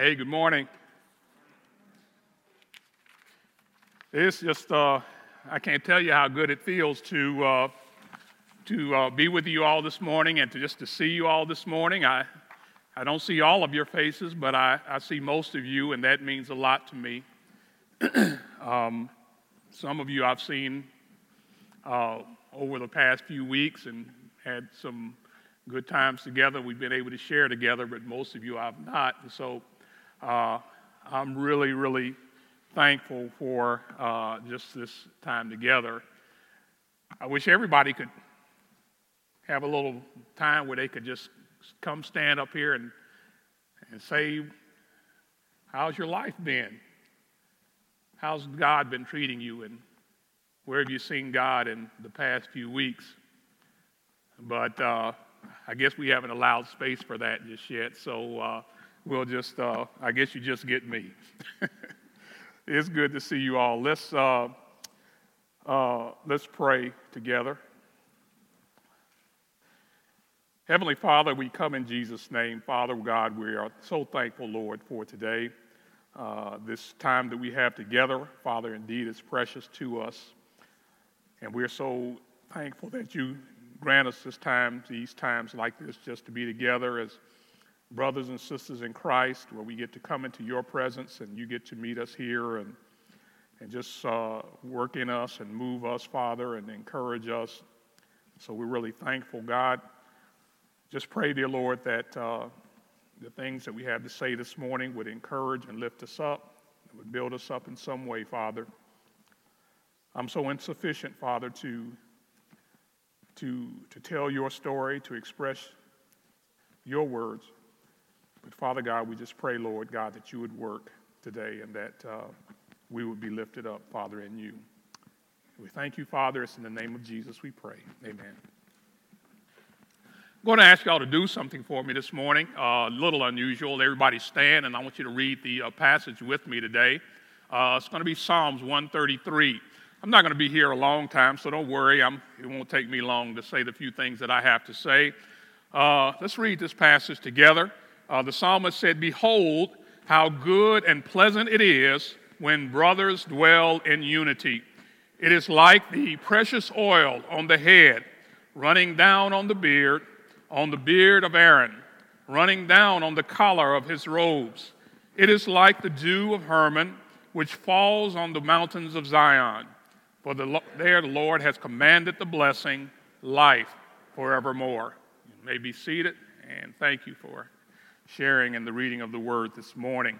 Hey, good morning. It's just, uh, I can't tell you how good it feels to, uh, to uh, be with you all this morning and to just to see you all this morning. I, I don't see all of your faces, but I, I see most of you, and that means a lot to me. um, some of you I've seen uh, over the past few weeks and had some good times together. We've been able to share together, but most of you I've not. And so uh, I'm really, really thankful for uh, just this time together. I wish everybody could have a little time where they could just come stand up here and, and say, How's your life been? How's God been treating you? And where have you seen God in the past few weeks? But uh, I guess we haven't allowed space for that just yet. So, uh, we'll just, uh, I guess you just get me. it's good to see you all. Let's, uh, uh, let's pray together. Heavenly Father, we come in Jesus' name. Father God, we are so thankful, Lord, for today. Uh, this time that we have together, Father, indeed is precious to us. And we're so thankful that you grant us this time, these times like this, just to be together as brothers and sisters in Christ, where we get to come into your presence and you get to meet us here and, and just uh, work in us and move us, Father, and encourage us. So we're really thankful, God. Just pray, dear Lord, that uh, the things that we have to say this morning would encourage and lift us up, would build us up in some way, Father. I'm so insufficient, Father, to, to, to tell your story, to express your words. But Father God, we just pray, Lord God, that you would work today and that uh, we would be lifted up, Father, in you. We thank you, Father. It's in the name of Jesus we pray. Amen. I'm going to ask y'all to do something for me this morning. Uh, a little unusual. Everybody stand, and I want you to read the uh, passage with me today. Uh, it's going to be Psalms 133. I'm not going to be here a long time, so don't worry. I'm, it won't take me long to say the few things that I have to say. Uh, let's read this passage together uh, the psalmist said, Behold, how good and pleasant it is when brothers dwell in unity. It is like the precious oil on the head, running down on the beard, on the beard of Aaron, running down on the collar of his robes. It is like the dew of Hermon, which falls on the mountains of Zion. For the, there the Lord has commanded the blessing, life forevermore. You may be seated, and thank you for sharing in the reading of the word this morning.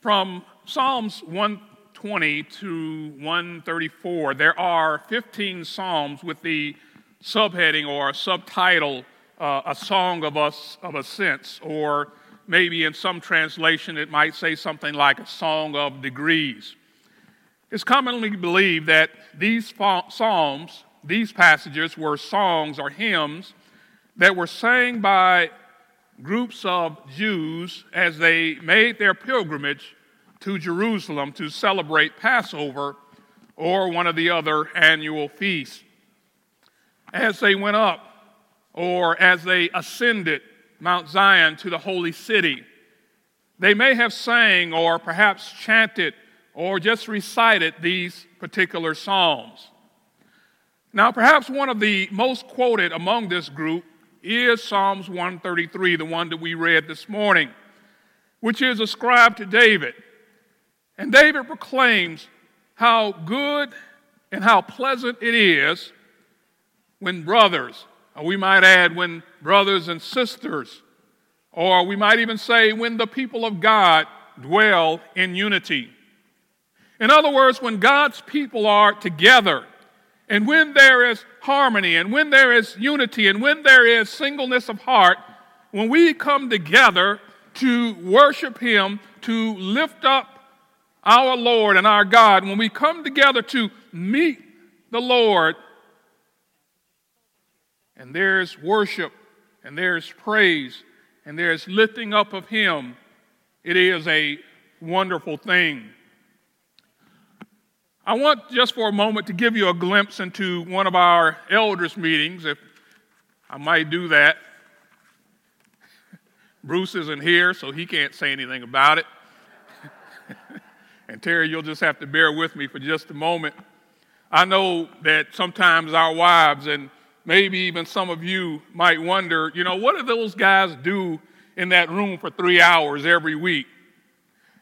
From Psalms 120 to 134, there are 15 Psalms with the subheading or subtitle, uh, A Song of, Us, of Ascents, or maybe in some translation it might say something like A Song of Degrees. It's commonly believed that these Psalms, these passages, were songs or hymns that were sang by groups of Jews as they made their pilgrimage to Jerusalem to celebrate Passover or one of the other annual feasts. As they went up or as they ascended Mount Zion to the holy city, they may have sang or perhaps chanted or just recited these particular psalms. Now, perhaps one of the most quoted among this group is Psalms 133, the one that we read this morning, which is ascribed to David. And David proclaims how good and how pleasant it is when brothers, or we might add, when brothers and sisters, or we might even say, when the people of God dwell in unity. In other words, when God's people are together, and when there is harmony, and when there is unity, and when there is singleness of heart, when we come together to worship Him, to lift up our Lord and our God, when we come together to meet the Lord, and there's worship, and there's praise, and there's lifting up of Him, it is a wonderful thing. I want just for a moment to give you a glimpse into one of our elders' meetings, if I might do that. Bruce isn't here, so he can't say anything about it. and Terry, you'll just have to bear with me for just a moment. I know that sometimes our wives and maybe even some of you might wonder, you know, what do those guys do in that room for three hours every week?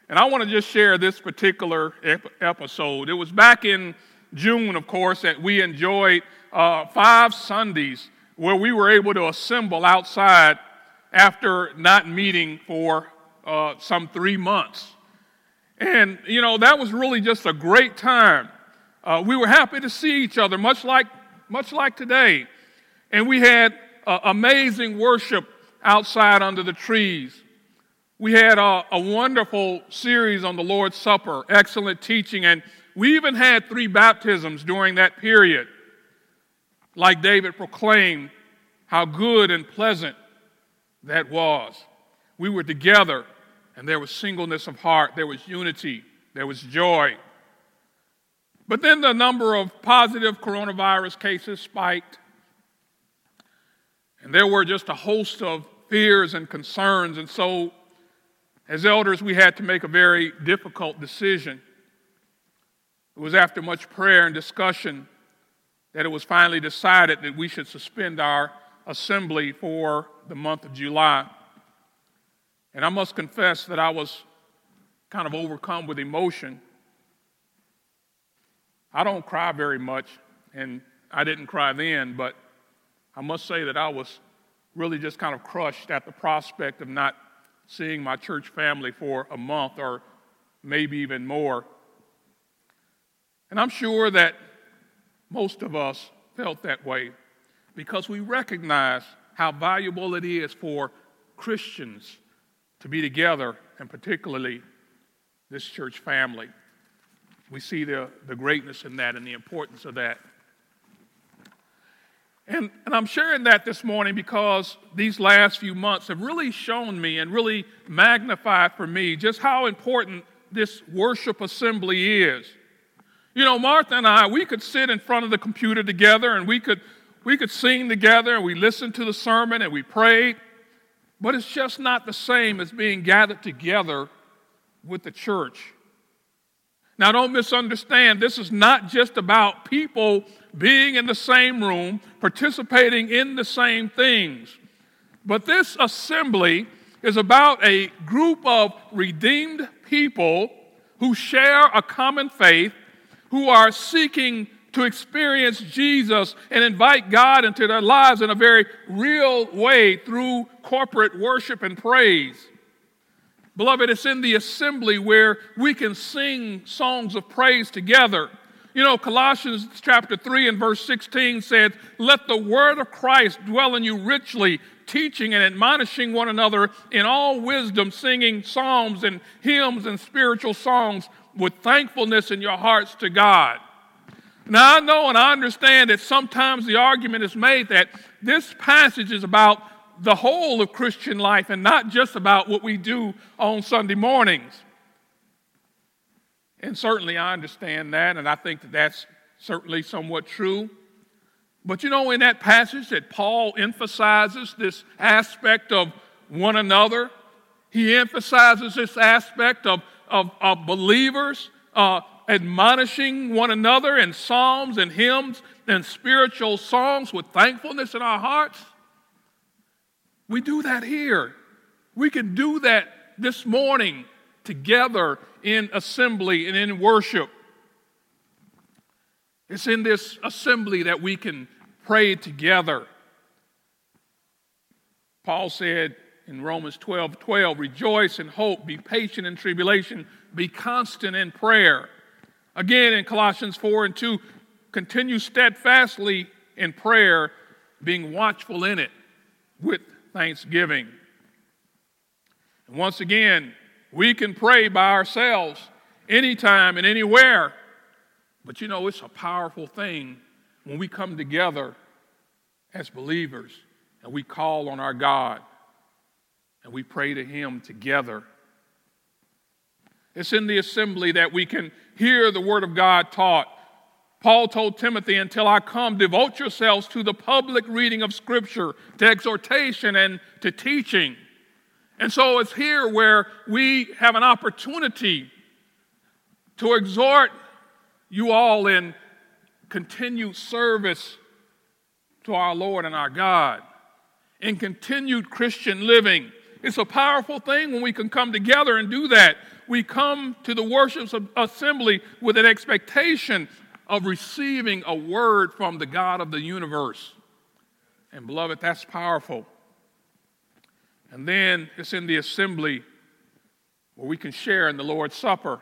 And I want to just share this particular ep- episode. It was back in June, of course, that we enjoyed uh, five Sundays where we were able to assemble outside after not meeting for uh, some three months. And, you know, that was really just a great time. Uh, we were happy to see each other, much like, much like today. And we had uh, amazing worship outside under the trees. We had a, a wonderful series on the Lord's Supper, excellent teaching, and we even had three baptisms during that period. Like David proclaimed, how good and pleasant that was. We were together, and there was singleness of heart, there was unity, there was joy. But then the number of positive coronavirus cases spiked, and there were just a host of fears and concerns. And so, as elders, we had to make a very difficult decision. It was after much prayer and discussion that it was finally decided that we should suspend our assembly for the month of July. And I must confess that I was kind of overcome with emotion. I don't cry very much, and I didn't cry then, but I must say that I was really just kind of crushed at the prospect of not seeing my church family for a month or maybe even more. And I'm sure that most of us felt that way because we recognize how valuable it is for Christians to be together, and particularly this church family. We see the, the greatness in that and the importance of that. And, and I'm sharing that this morning because these last few months have really shown me and really magnified for me just how important this worship assembly is. You know, Martha and I, we could sit in front of the computer together and we could we could sing together and we listened to the sermon and we prayed, but it's just not the same as being gathered together with the church. Now, don't misunderstand, this is not just about people being in the same room, participating in the same things, but this assembly is about a group of redeemed people who share a common faith, who are seeking to experience Jesus and invite God into their lives in a very real way through corporate worship and praise. Beloved, it's in the assembly where we can sing songs of praise together. You know, Colossians chapter 3 and verse 16 says, Let the word of Christ dwell in you richly, teaching and admonishing one another in all wisdom, singing psalms and hymns and spiritual songs with thankfulness in your hearts to God. Now, I know and I understand that sometimes the argument is made that this passage is about the whole of Christian life and not just about what we do on Sunday mornings. And certainly I understand that, and I think that that's certainly somewhat true. But you know, in that passage that Paul emphasizes this aspect of one another, he emphasizes this aspect of, of, of believers uh, admonishing one another in psalms and hymns and spiritual songs with thankfulness in our hearts. We do that here. We can do that this morning together in assembly and in worship. It's in this assembly that we can pray together. Paul said in Romans 12 12, rejoice in hope, be patient in tribulation, be constant in prayer. Again, in Colossians 4 and 2, continue steadfastly in prayer, being watchful in it with thanksgiving. And once again, we can pray by ourselves anytime and anywhere. But you know, it's a powerful thing when we come together as believers and we call on our God and we pray to Him together. It's in the assembly that we can hear the word of God taught. Paul told Timothy, Until I come, devote yourselves to the public reading of Scripture, to exhortation, and to teaching. And so it's here where we have an opportunity to exhort you all in continued service to our Lord and our God, in continued Christian living. It's a powerful thing when we can come together and do that. We come to the worship assembly with an expectation of receiving a word from the God of the universe. And beloved, that's powerful. And then it's in the assembly where we can share in the Lord's Supper.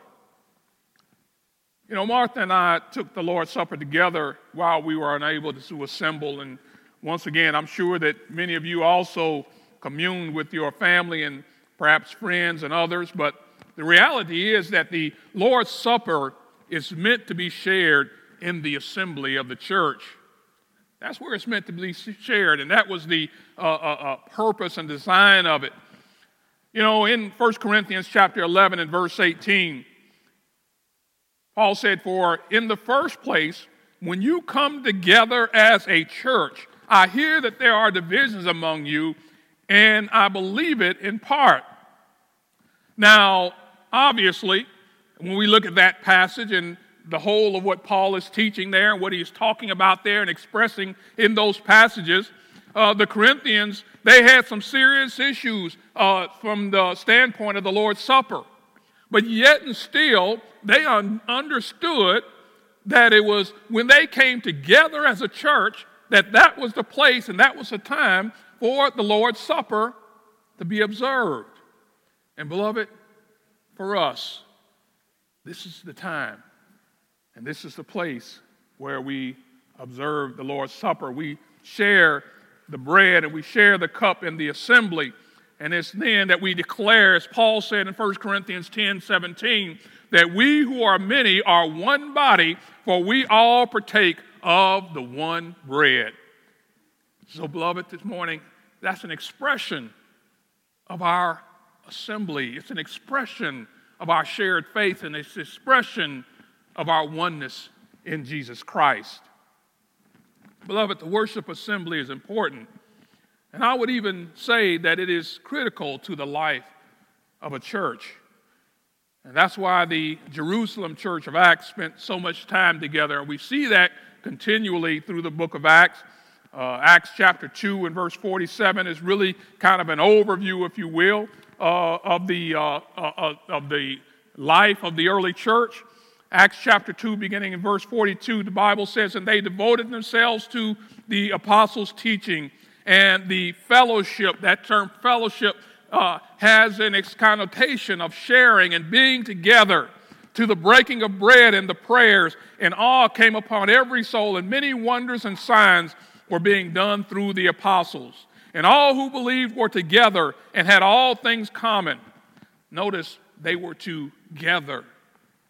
You know, Martha and I took the Lord's Supper together while we were unable to assemble. And once again, I'm sure that many of you also communed with your family and perhaps friends and others. But the reality is that the Lord's Supper is meant to be shared in the assembly of the church. That's where it's meant to be shared, and that was the uh, uh, uh, purpose and design of it. You know, in 1 Corinthians chapter 11 and verse 18, Paul said, For in the first place, when you come together as a church, I hear that there are divisions among you, and I believe it in part. Now, obviously, when we look at that passage and the whole of what Paul is teaching there, and what he's talking about there and expressing in those passages, uh, the Corinthians, they had some serious issues uh, from the standpoint of the Lord's Supper. But yet and still, they un- understood that it was when they came together as a church that that was the place and that was the time for the Lord's Supper to be observed. And beloved, for us, this is the time and this is the place where we observe the Lord's Supper. We share the bread and we share the cup in the assembly. And it's then that we declare, as Paul said in 1 Corinthians 10 17, that we who are many are one body, for we all partake of the one bread. So, beloved, this morning, that's an expression of our assembly. It's an expression of our shared faith, and it's an expression of our oneness in Jesus Christ. Beloved, the worship assembly is important. And I would even say that it is critical to the life of a church. And that's why the Jerusalem Church of Acts spent so much time together. And we see that continually through the book of Acts. Uh, Acts chapter 2 and verse 47 is really kind of an overview, if you will, uh, of, the, uh, uh of the life of the early church. Acts chapter 2, beginning in verse 42, the Bible says, And they devoted themselves to the apostles' teaching and the fellowship. That term fellowship uh, has an connotation of sharing and being together to the breaking of bread and the prayers, and awe came upon every soul, and many wonders and signs were being done through the apostles. And all who believed were together and had all things common. Notice they were together.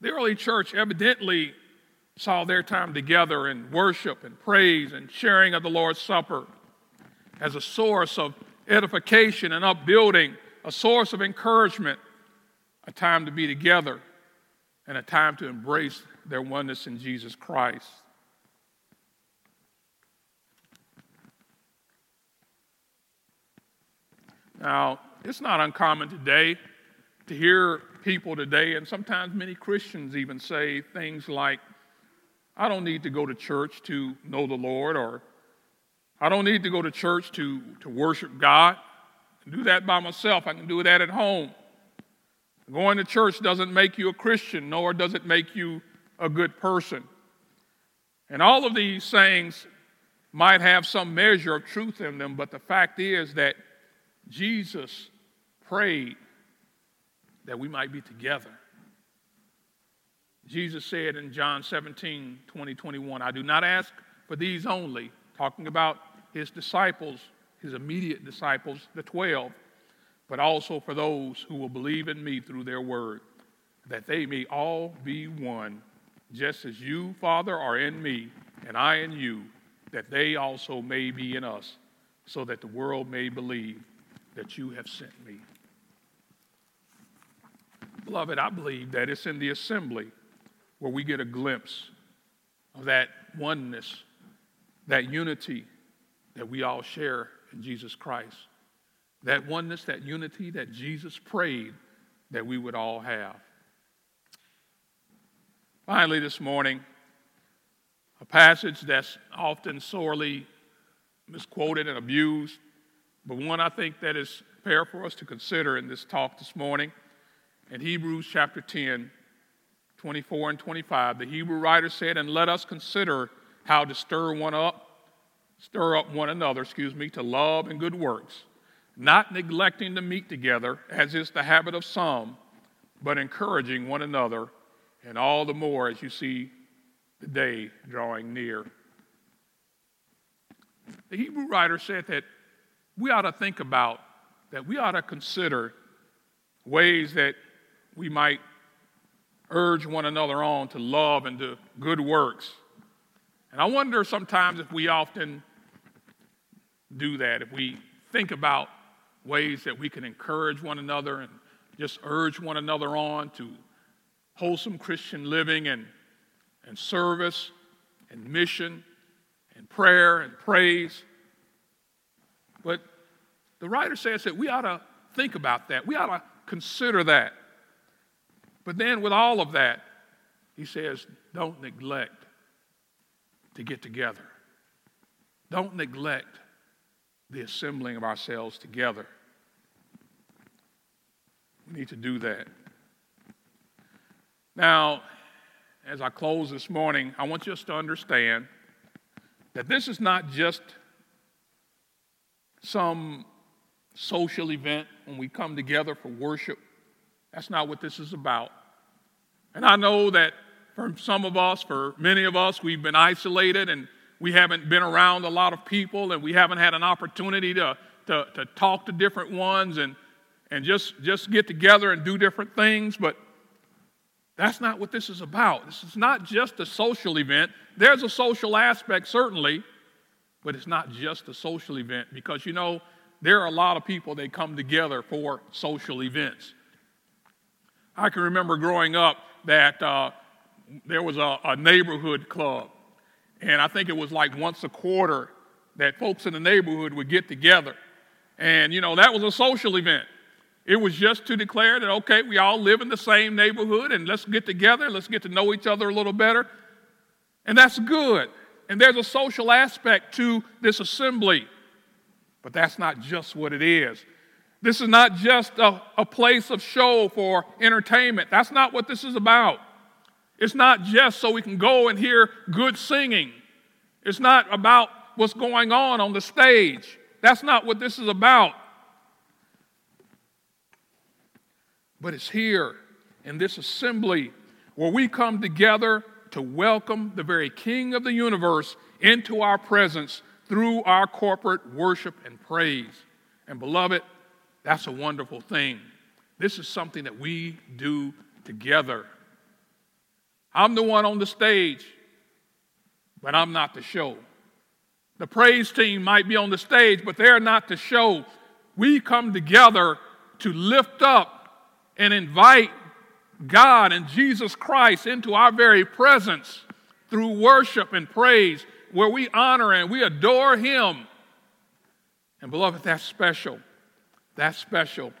The early church evidently saw their time together in worship and praise and sharing of the Lord's Supper as a source of edification and upbuilding, a source of encouragement, a time to be together, and a time to embrace their oneness in Jesus Christ. Now, it's not uncommon today to hear people today, and sometimes many Christians even say things like, I don't need to go to church to know the Lord, or I don't need to go to church to, to worship God. I can do that by myself. I can do that at home. Going to church doesn't make you a Christian, nor does it make you a good person. And all of these sayings might have some measure of truth in them, but the fact is that Jesus prayed that we might be together. Jesus said in John 17, 20, 21, I do not ask for these only, talking about his disciples, his immediate disciples, the 12, but also for those who will believe in me through their word, that they may all be one, just as you, Father, are in me, and I in you, that they also may be in us, so that the world may believe that you have sent me. Beloved, I believe that it's in the assembly where we get a glimpse of that oneness, that unity that we all share in Jesus Christ. That oneness, that unity that Jesus prayed that we would all have. Finally, this morning, a passage that's often sorely misquoted and abused, but one I think that is fair for us to consider in this talk this morning. In Hebrews chapter 10, 24 and 25, the Hebrew writer said, And let us consider how to stir one up, stir up one another, excuse me, to love and good works not neglecting to meet together, as is the habit of some, but encouraging one another, and all the more as you see the day drawing near. The Hebrew writer said that we ought to think about, that we ought to consider ways that we might urge one another on to love and to good works. And I wonder sometimes if we often do that, if we think about ways that we can encourage one another and just urge one another on to wholesome Christian living and, and service and mission and prayer and praise. But the writer says that we ought to think about that. We ought to consider that. But then, with all of that, he says, don't neglect to get together. Don't neglect the assembling of ourselves together. We need to do that. Now, as I close this morning, I want you to understand that this is not just some social event when we come together for worship. That's not what this is about. And I know that for some of us, for many of us, we've been isolated and we haven't been around a lot of people and we haven't had an opportunity to, to, to talk to different ones and, and just, just get together and do different things. But that's not what this is about. This is not just a social event. There's a social aspect, certainly, but it's not just a social event because, you know, there are a lot of people that come together for social events. I can remember growing up that uh, there was a, a neighborhood club and I think it was like once a quarter that folks in the neighborhood would get together. And, you know, that was a social event. It was just to declare that, okay, we all live in the same neighborhood and let's get together, let's get to know each other a little better. And that's good. And there's a social aspect to this assembly. But that's not just what it is. This is not just a, a place of show for entertainment. That's not what this is about. It's not just so we can go and hear good singing. It's not about what's going on on the stage. That's not what this is about. But it's here in this assembly where we come together to welcome the very King of the universe into our presence through our corporate worship and praise. And beloved, that's a wonderful thing. This is something that we do together. I'm the one on the stage, but I'm not the show. The praise team might be on the stage, but they're not the show. We come together to lift up and invite God and Jesus Christ into our very presence through worship and praise, where we honor and we adore Him. And beloved, that's special. That's special.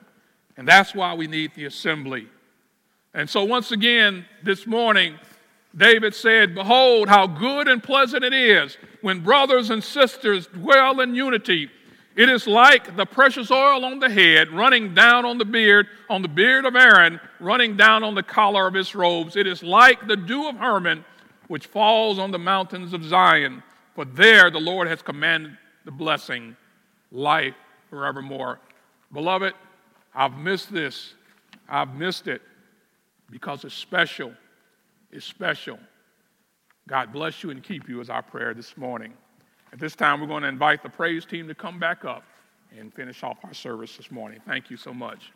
And that's why we need the assembly. And so, once again, this morning, David said, Behold, how good and pleasant it is when brothers and sisters dwell in unity. It is like the precious oil on the head running down on the beard, on the beard of Aaron, running down on the collar of his robes. It is like the dew of Hermon, which falls on the mountains of Zion. For there the Lord has commanded the blessing, life forevermore. Beloved, I've missed this. I've missed it because it's special. It's special. God bless you and keep you is our prayer this morning. At this time, we're going to invite the praise team to come back up and finish off our service this morning. Thank you so much.